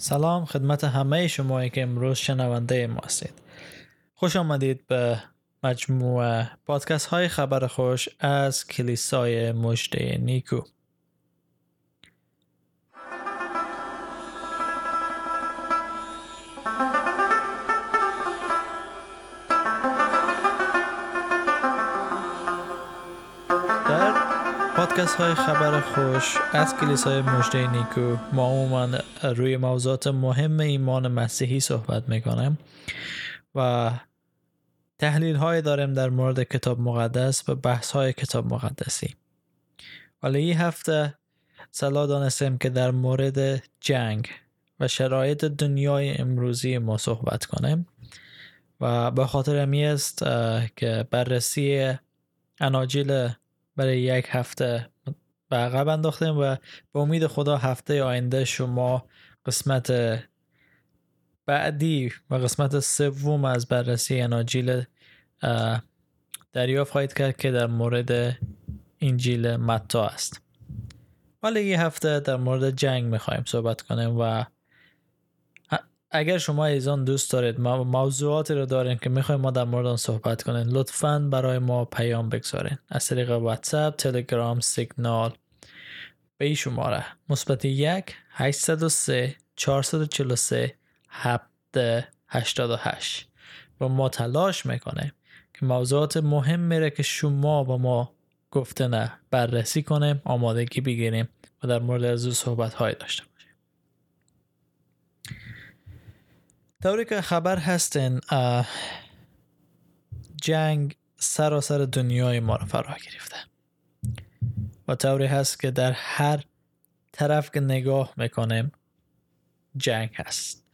سلام خدمت همه شما که امروز شنونده ما هستید. خوش آمدید به مجموعه پادکست های خبر خوش از کلیسای مجده نیکو. پادکست های خبر خوش از کلیسای مجده نیکو ما عموما روی موضوعات مهم ایمان مسیحی صحبت می‌کنم و تحلیل های داریم در مورد کتاب مقدس و بحث های کتاب مقدسی. ولی این هفته صلاح دانستیم که در مورد جنگ و شرایط دنیای امروزی ما صحبت کنیم و به خاطر است که بررسی اناجیل برای یک هفته به عقب انداختیم و به امید خدا هفته آینده شما قسمت بعدی و قسمت سوم از بررسی اناجیل دریافت خواهید کرد که در مورد انجیل متا است. ولی یه هفته در مورد جنگ می‌خوایم صحبت کنیم و اگر شما ایزان دوست دارید موضوعاتی رو دارین که می‌خوایم ما در مورد آن صحبت کنین لطفا برای ما پیام بگذارین. از طریق واتساپ تلگرام سیگنال. به این شماره مثبت یک 803 443 788 و ما تلاش می‌کنیم که موضوعات مهم میره که شما با ما گفته نه بررسی کنیم آمادگی بگیریم و در مورد از او صحبت های داشته طوری که خبر هستین جنگ سراسر دنیای ما رو فرا گرفته. و طوری هست که در هر طرف که نگاه می‌کنیم جنگ هست.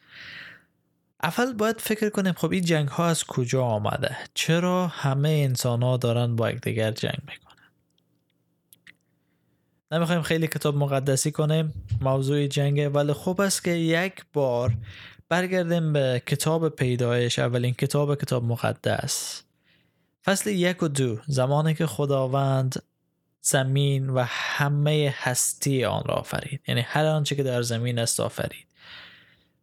اول باید فکر کنیم خب این جنگ ها از کجا آمده؟ چرا همه انسان ها دارن با یکدیگر جنگ می‌کنن؟ نمی‌خوایم خیلی کتاب مقدسی کنیم موضوع جنگه ولی خوب است که یک بار برگردیم به کتاب پیدایش اولین کتاب کتاب مقدس. فصل یک و دو زمانی که خداوند زمین و همه هستی آن را آفرید. یعنی هر آنچه که در زمین است آفرید.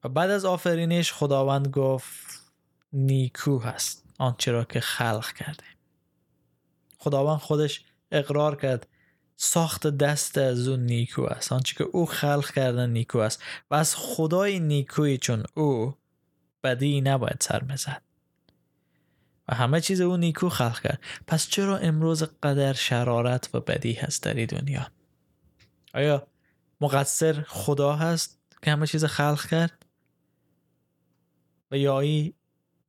و بعد از آفرینش خداوند گفت نیکو هست آنچه را که خلق کرده خداوند خودش اقرار کرد ساخت دست از او نیکو است. آنچه که او خلق کردن نیکو است. و از خدای نیکوی چون او بدی نباید سر مزد و همه چیز او نیکو خلق کرد. پس چرا امروز قدر شرارت و بدی هست در دنیا؟ آیا مقصر خدا هست که همه چیز خلق کرد؟ و یا ای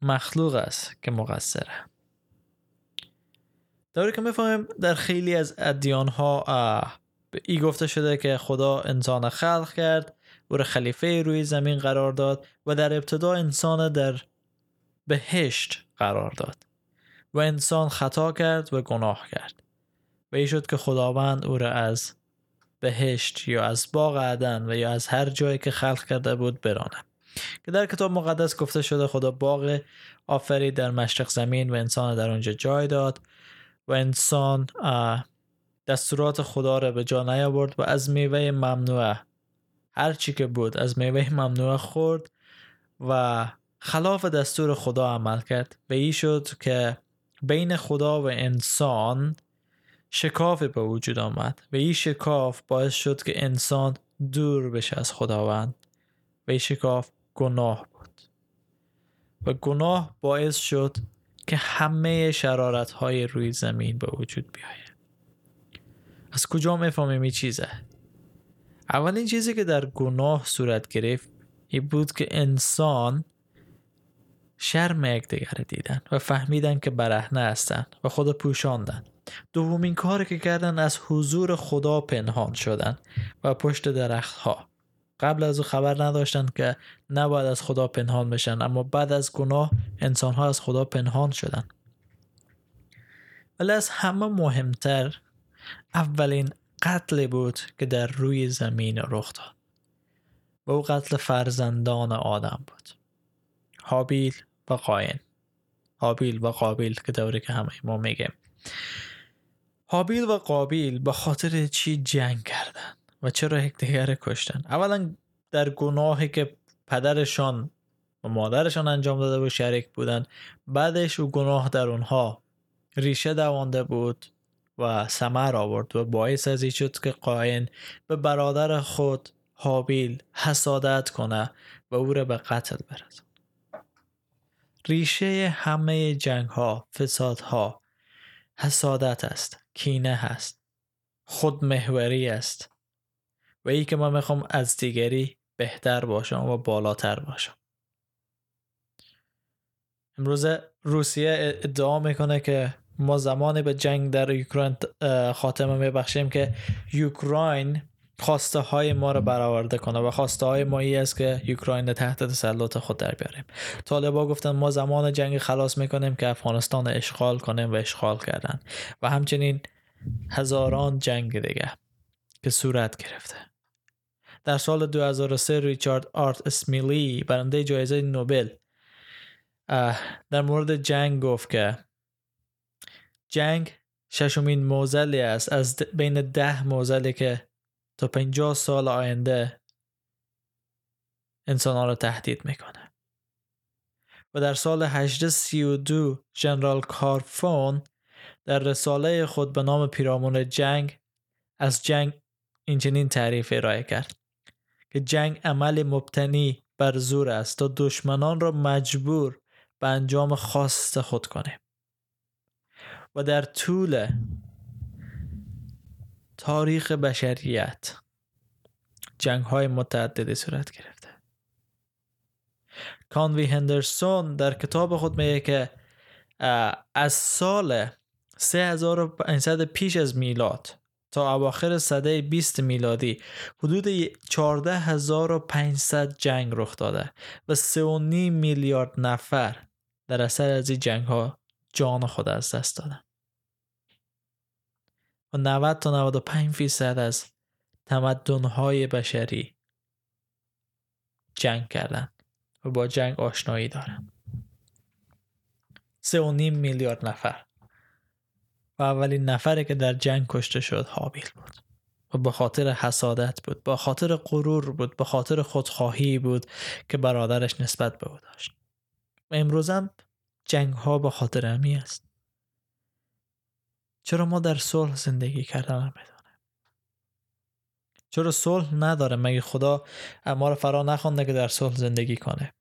مخلوق است که مقصره؟ داره که می‌فهمیم در خیلی از ادیان ها ای گفته شده که خدا انسان خلق کرد او را خلیفه روی زمین قرار داد و در ابتدا انسان در بهشت قرار داد و انسان خطا کرد و گناه کرد. و ای شد که خداوند او را از بهشت یا از باغ عدن و یا از هر جایی که خلق کرده بود برانه که در کتاب مقدس گفته شده خدا باغ آفرید در مشرق زمین و انسان در اونجا جای داد و انسان دستورات خدا را به جا نیاورد و از میوه ممنوعه. هر چی که بود از میوه ممنوعه خورد و خلاف دستور خدا عمل کرد. و ای شد که بین خدا و انسان شکاف به وجود آمد. و این شکاف باعث شد که انسان دور بشه از خداوند. و این شکاف گناه بود. و گناه باعث شد که همه شرارت های روی زمین به وجود بیاید. از کجا می‌فهمیم این چیزه؟ اولین چیزی که در گناه صورت گرفت این بود که انسان شرم یکدیگر دیدن و فهمیدن که برهنه هستن و خدا پوشاندن. دومین کاری که کردن از حضور خدا پنهان شدن و پشت درخت ها قبل از او خبر نداشتند که نباید از خدا پنهان بشن اما بعد از گناه انسان ها از خدا پنهان شدن ولی از همه مهمتر اولین قتل بود که در روی زمین رخ داد و او قتل فرزندان آدم بود. حابیل و قاین. حابیل و قابیل که دوری که همه ما میگیم. حابیل و قابیل به خاطر چی جنگ کردن و چرا یکدیگر کشتن؟ اولا در گناهی که پدرشان و مادرشان انجام داده و شریک بودن بعدش او گناه در اونها ریشه دوانده بود و سمر آورد و باعث از شد که قاین به برادر خود حابیل حسادت کنه و او را به قتل برد ریشه همه جنگ ها فساد ها حسادت است کینه هست خودمحوری است. و ای که من می‌خوام از دیگری بهتر باشم و بالاتر باشم. امروز روسیه ادعا می‌کنه که ما زمانی به جنگ در اوکراین خاتمه میبخشیم که یوکراین خواسته های ما رو برآورده کنه و خواسته های ما ای است که یوکراین تحت تسلط خود در بیاریم. طالبا گفتن ما زمان جنگ خلاص می‌کنیم که افغانستان اشغال کنیم و اشغال کردن و همچنین هزاران جنگ دیگه که صورت گرفته. در سال 2003 ریچارد آرت اسمیلی برنده جایزه نوبل. در مورد جنگ گفت که جنگ ششمین موزلی است. از بین ده موزلی که تا پنجاه سال آینده انسان را تهدید می‌کنه. و در سال 1832 جنرال کارفون در رساله خود به نام پیرامون جنگ از جنگ اینچنین تعریف ارائه کرد. که جنگ عمل مبتنی بر زور است تا دشمنان را مجبور به انجام خواست خود کنه. و در طول تاریخ بشریت جنگ های متعددی صورت گرفته. کانوی هندرسون در کتاب خود میگه که از سال 3500 پیش از میلاد تا اواخر سده 20 میلادی حدود 14500 جنگ رخ داده و 3.5 میلیارد نفر در اثر از این جنگ ها جان خود از دست دادن. و 90 تا 95 فیصد از تمدن های بشری جنگ کردن و با جنگ آشنایی دارن. 3.5 میلیارد نفر. و اولین نفری که در جنگ کشته شد حابیل بود. و به خاطر حسادت بود به خاطر غرور بود به خاطر خودخواهی بود که برادرش نسبت به او داشت. و امروزم جنگ ها به خاطر امی است. چرا ما در صلح زندگی کردن نمیدانه چرا صلح نداره؟ مگه خدا ما رو فرا نخوانده که در صلح زندگی کنه؟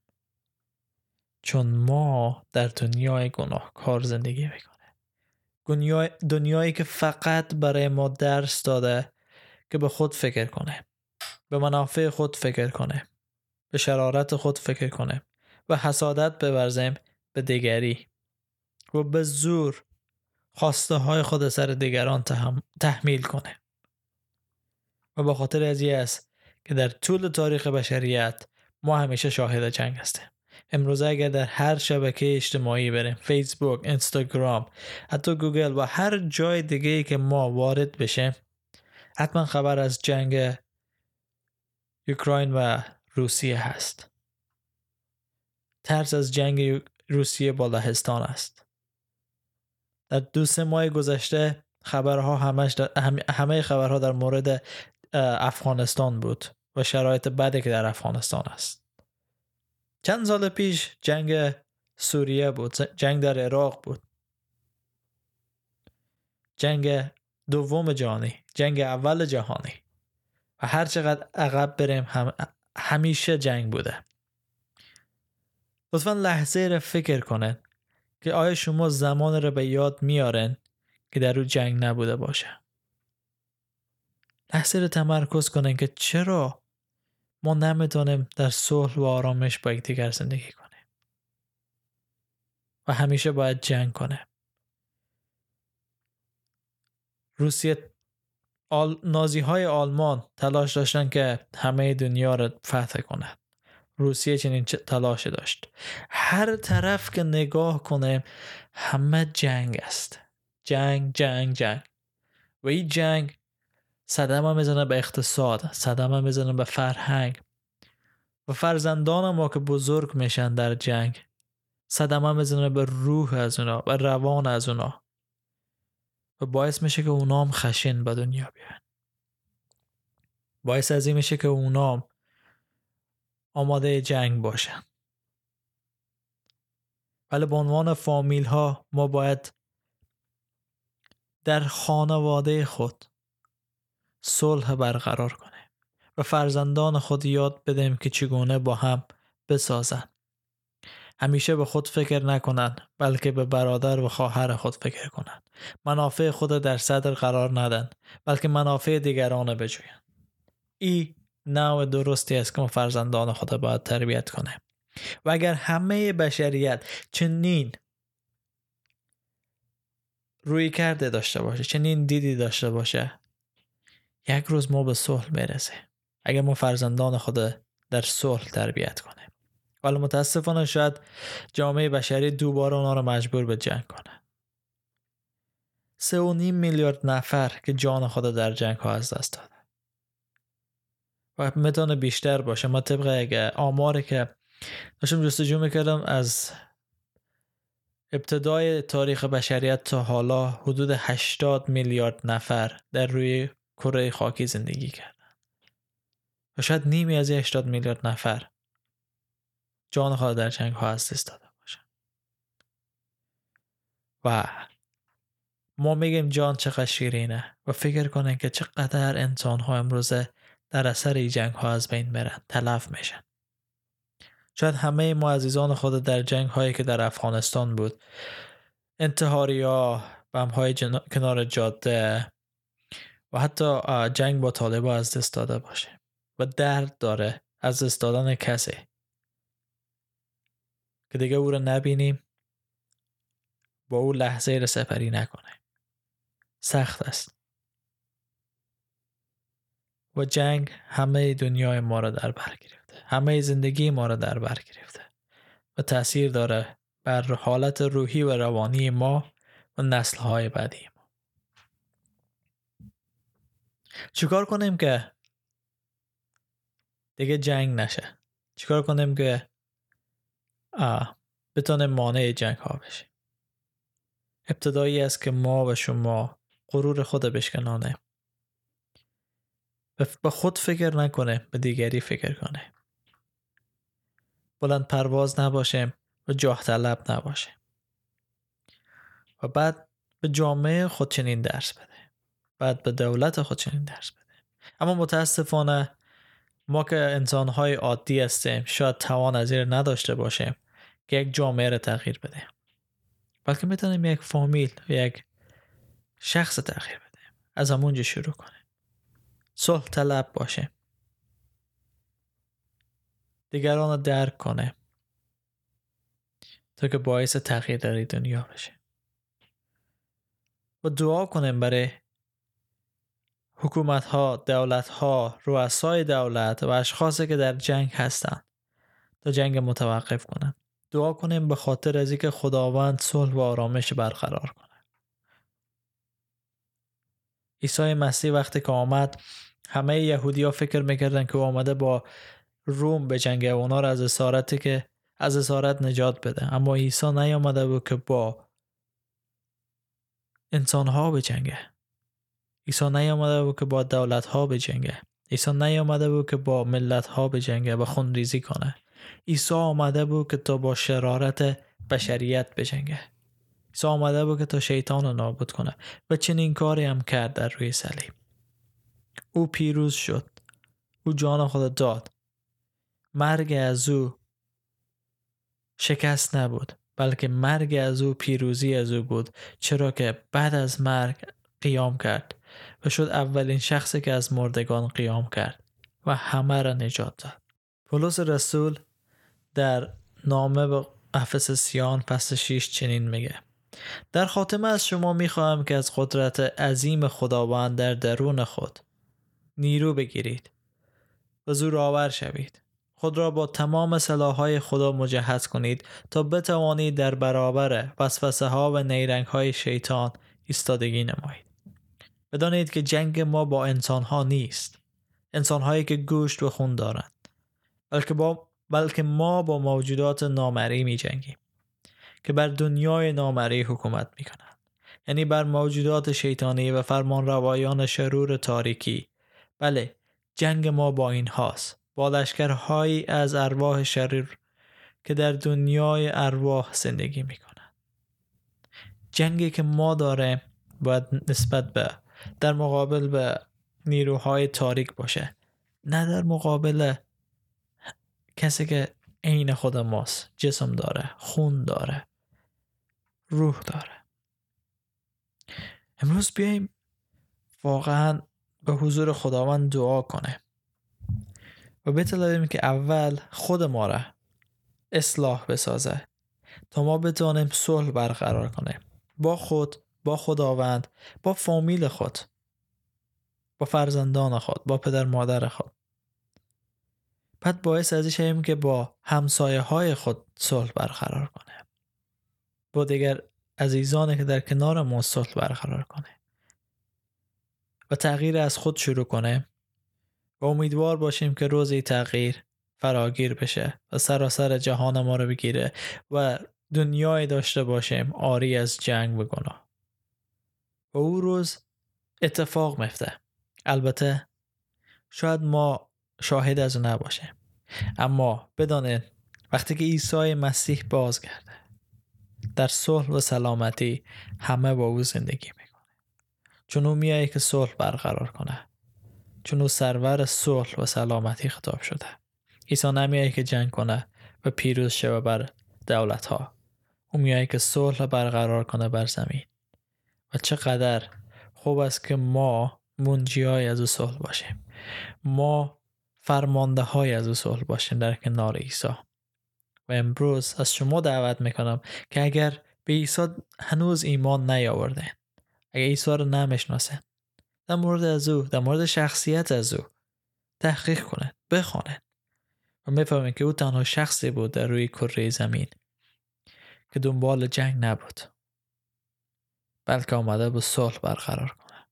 چون ما در دنیای گناهکار زندگی می‌کنه دنیای دنیایی که فقط برای ما درس داده که به خود فکر کنه به منافع خود فکر کنه به شرارت خود فکر کنه و حسادت بورزیم به دیگری و به زور خواسته های خود سر دیگران تحمیل کنه. و به خاطر از است که در طول تاریخ بشریت ما همیشه شاهد جنگ هستیم. امروزه اگر در هر شبکه اجتماعی بریم فیسبوک، اینستاگرام، حتی گوگل و هر جای دیگه ای که ما وارد بشیم حتما خبر از جنگ اوکراین و روسیه هست. ترس از جنگ روسیه با لهستان است. در دو سه ماه گذشته خبرها همش همه خبرها در مورد افغانستان بود و شرایط بدی که در افغانستان است. چند سال پیش جنگ سوریه بود جنگ در عراق بود. جنگ دوم جهانی جنگ اول جهانی. و هر چقدر عقب بریم هم همیشه جنگ بوده. لطفا لحظه را فکر کنن که آیا شما زمان را به یاد میارن که در او جنگ نبوده باشه؟ لحظه را تمرکز کنن که چرا ما نمی‌تونیم در صلح و آرامش با یکدیگر زندگی کنیم. و همیشه باید جنگ کنه روسیه آل... نازی های آلمان تلاش داشتن که همه دنیا را فتح کنند روسیه چنین تلاش داشت. هر طرف که نگاه کنه همه جنگ است. جنگ جنگ جنگ. و این جنگ صدمه می‌زنه به اقتصاد صدمه می‌زنه به فرهنگ. و فرزندان ما که بزرگ میشن در جنگ. صدمه می‌زنه به روح از اونا به روان از اونا. و باعث میشه که اونام خشن به دنیا بیان. باعث از این میشه که اونام آماده جنگ باشن. ولی به عنوان فامیل ها ما باید در خانواده خود صلح برقرار کنیم و فرزندان خود یاد بدیم که چگونه با هم بسازن. همیشه به خود فکر نکنند بلکه به برادر و خواهر خود فکر کنند منافع خود در صدر قرار ندن بلکه منافع دیگران بجویند ای نوع درستی است که ما فرزندان خود باید تربیت کنیم. و اگر همه بشریت چنین روی کرده داشته باشه چنین دیدی داشته باشه یک روز ما به صلح برسه. اگر ما فرزندان خود در صلح تربیت کنیم. ولی متاسفانه شاید جامعه بشری دوباره اونا رو مجبور به جنگ کنه. سه و نیم میلیارد نفر که جان خود در جنگ ها از دست داده. و می‌تونه بیشتر باشه. ما طبق اگه آماری که داشتم جستجو می‌کردم از ابتدای تاریخ بشریت تا حالا حدود 80 میلیارد نفر در روی کره خاکی زندگی کردن. و شاید نیمی از 80 میلیارد نفر جان خود در جنگ ها از دست داده باشن. و ما میگیم جان چقدر شیرینه و فکر کنن که چقدر انسان ها امروزه در اثر این جنگ ها از بین برن تلف میشن. شاید همه ما عزیزان خود در جنگ هایی که در افغانستان بود انتحاری ها بم های کنار جاده و حتی جنگ با طالبا از دست داده باشه و درد داره از دست دادن کسی که دیگه او رو نبینیم با او لحظه را سپری نکنه. سخت است. و جنگ همه دنیای ما را در بر گرفته. همه زندگی ما را در بر گرفته. و تاثیر داره بر حالت روحی و روانی ما و نسل های بعدی ما چیکار کنیم که دیگه جنگ نشه؟ چیکار کنیم که بتونه مانع جنگ ها بشه؟ ابتدایی است که ما و شما غرور خود بشکنانه. به خود فکر نکنه به دیگری فکر کنه. بلند پرواز نباشه و جاه طلب نباشه و بعد به جامعه خود چنین درس بده. بعد به دولت خود چنین درس بده. اما متاسفانه ما که انسانهای عادی هستیم شاید توان از نداشته باشیم که یک جامعه را تغییر بده. بلکه می‌تونیم یک فامیل و یک شخص تغییر بده از همونجا شروع کنیم. صلح طلب باشه دیگران درک کنه تا که باعث تغییر در دنیا بشه. و دعا کنیم برای حکومت ها، دولت ها، رؤسای دولت و اشخاصی که در جنگ هستند تا جنگ متوقف کنند. دعا کنیم به خاطر از اینکه خداوند صلح و آرامش برقرار کنه. عیسی مسیح وقتی که آمد همه یهودی ها فکر می‌کردن که او آمده با روم به جنگ اونا را از اسارتی که از اسارت نجات بده اما عیسی نیامده بود که با انسان ها به جنگه عیسی نیامده بود که با دولت ها به جنگه عیسی نیامده بود که با ملت ها به جنگه و خونریزی کنه. عیسی آمده بود که تا با شرارت بشریت بجنگه. عیسی آمده بود که تا شیطان رو نابود کنه و چنین کاری هم کرد در روی صلیب. او پیروز شد. او جان خود داد. مرگ از او شکست نبود بلکه مرگ از او پیروزی از او بود چرا که بعد از مرگ قیام کرد. و شد اولین شخصی که از مردگان قیام کرد و همه را نجات داد. پولس رسول در نامه به افسسیان فصل 6 چنین میگه. در خاتمه از شما می‌خواهم که از قدرت عظیم خداوند در درون خود نیرو بگیرید و زور آور شوید. خود را با تمام سلاحهای خدا مجهز کنید تا بتوانید در برابر وسوسه ها و نیرنگ های شیطان ایستادگی نمایید. بدانید که جنگ ما با انسان ها نیست. انسان هایی که گوشت و خون دارند. بلکه با بلکه ما با موجودات نامری می جنگیم که بر دنیای نامری حکومت می کنند. یعنی بر موجودات شیطانی و فرمان روایان شرور تاریکی. بله جنگ ما با این هاست. با لشکرهایی از ارواح شریر که در دنیای ارواح زندگی می‌کنند. جنگی که ما داره باید نسبت به در مقابل به نیروهای تاریک باشه. نه در مقابل کسی که عین خود ماست. جسم داره خون داره روح داره. امروز بیایم واقعا به حضور خداوند دعا کنه. و بطلبیم که اول خود ما را اصلاح بسازه تا ما بتوانیم صلح برقرار کنیم. با خود با خداوند با فامیل خود با فرزندان خود با پدر مادر خود. بعد باعث ازش شویم که با همسایه های خود صلح برقرار کنه. با دیگر عزیزانی که در کنار ما صلح برقرار کنه. و تغییر از خود شروع کنه. و امیدوار باشیم که روزی تغییر فراگیر بشه و سراسر جهان ما رو بگیره و دنیای داشته باشیم آری از جنگ و و او روز اتفاق میفته. البته شاید ما شاهد از او نباشیم اما بدانید وقتی که عیسی مسیح بازگرده در صلح و سلامتی همه با او زندگی می‌کنه. چون او میایه که صلح برقرار کنه. چون او سرور صلح و سلامتی خطاب شده. عیسی نمیایه که جنگ کنه و پیروز شوه بر دولت ها او میایه که صلح برقرار کنه بر زمین. و چقدر خوب است که ما منجی های از او صلح باشیم. ما فرمانده های از او صلح باشیم در کنار عیسی. و امروز از شما دعوت می‌کنم که اگر به عیسی هنوز ایمان نیاورده اگر عیسی رو نمی‌شناسه در مورد از او در مورد شخصیت از او تحقیق کنه بخوانه و می‌فهمید که او تنها شخصی بود در روی کره زمین که دنبال جنگ نبود. بلکه آمده بود صلح برقرار کنه.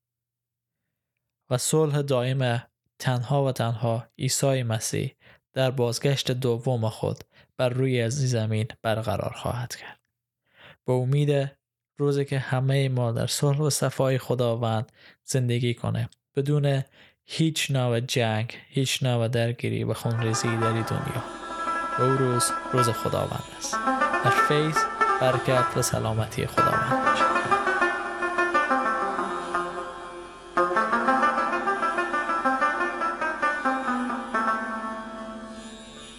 و صلح دائم تنها و تنها عیسی مسیح در بازگشت دوم خود بر روی از زمین برقرار خواهد کرد. به امید روزی که همه ما در صلح و صفای خداوند زندگی کنه بدون هیچ نوع جنگ هیچ نوع درگیری و خونریزی در دنیا. و او روز روز خداوند است. در فیض برکت و سلامتی خداوند باشد.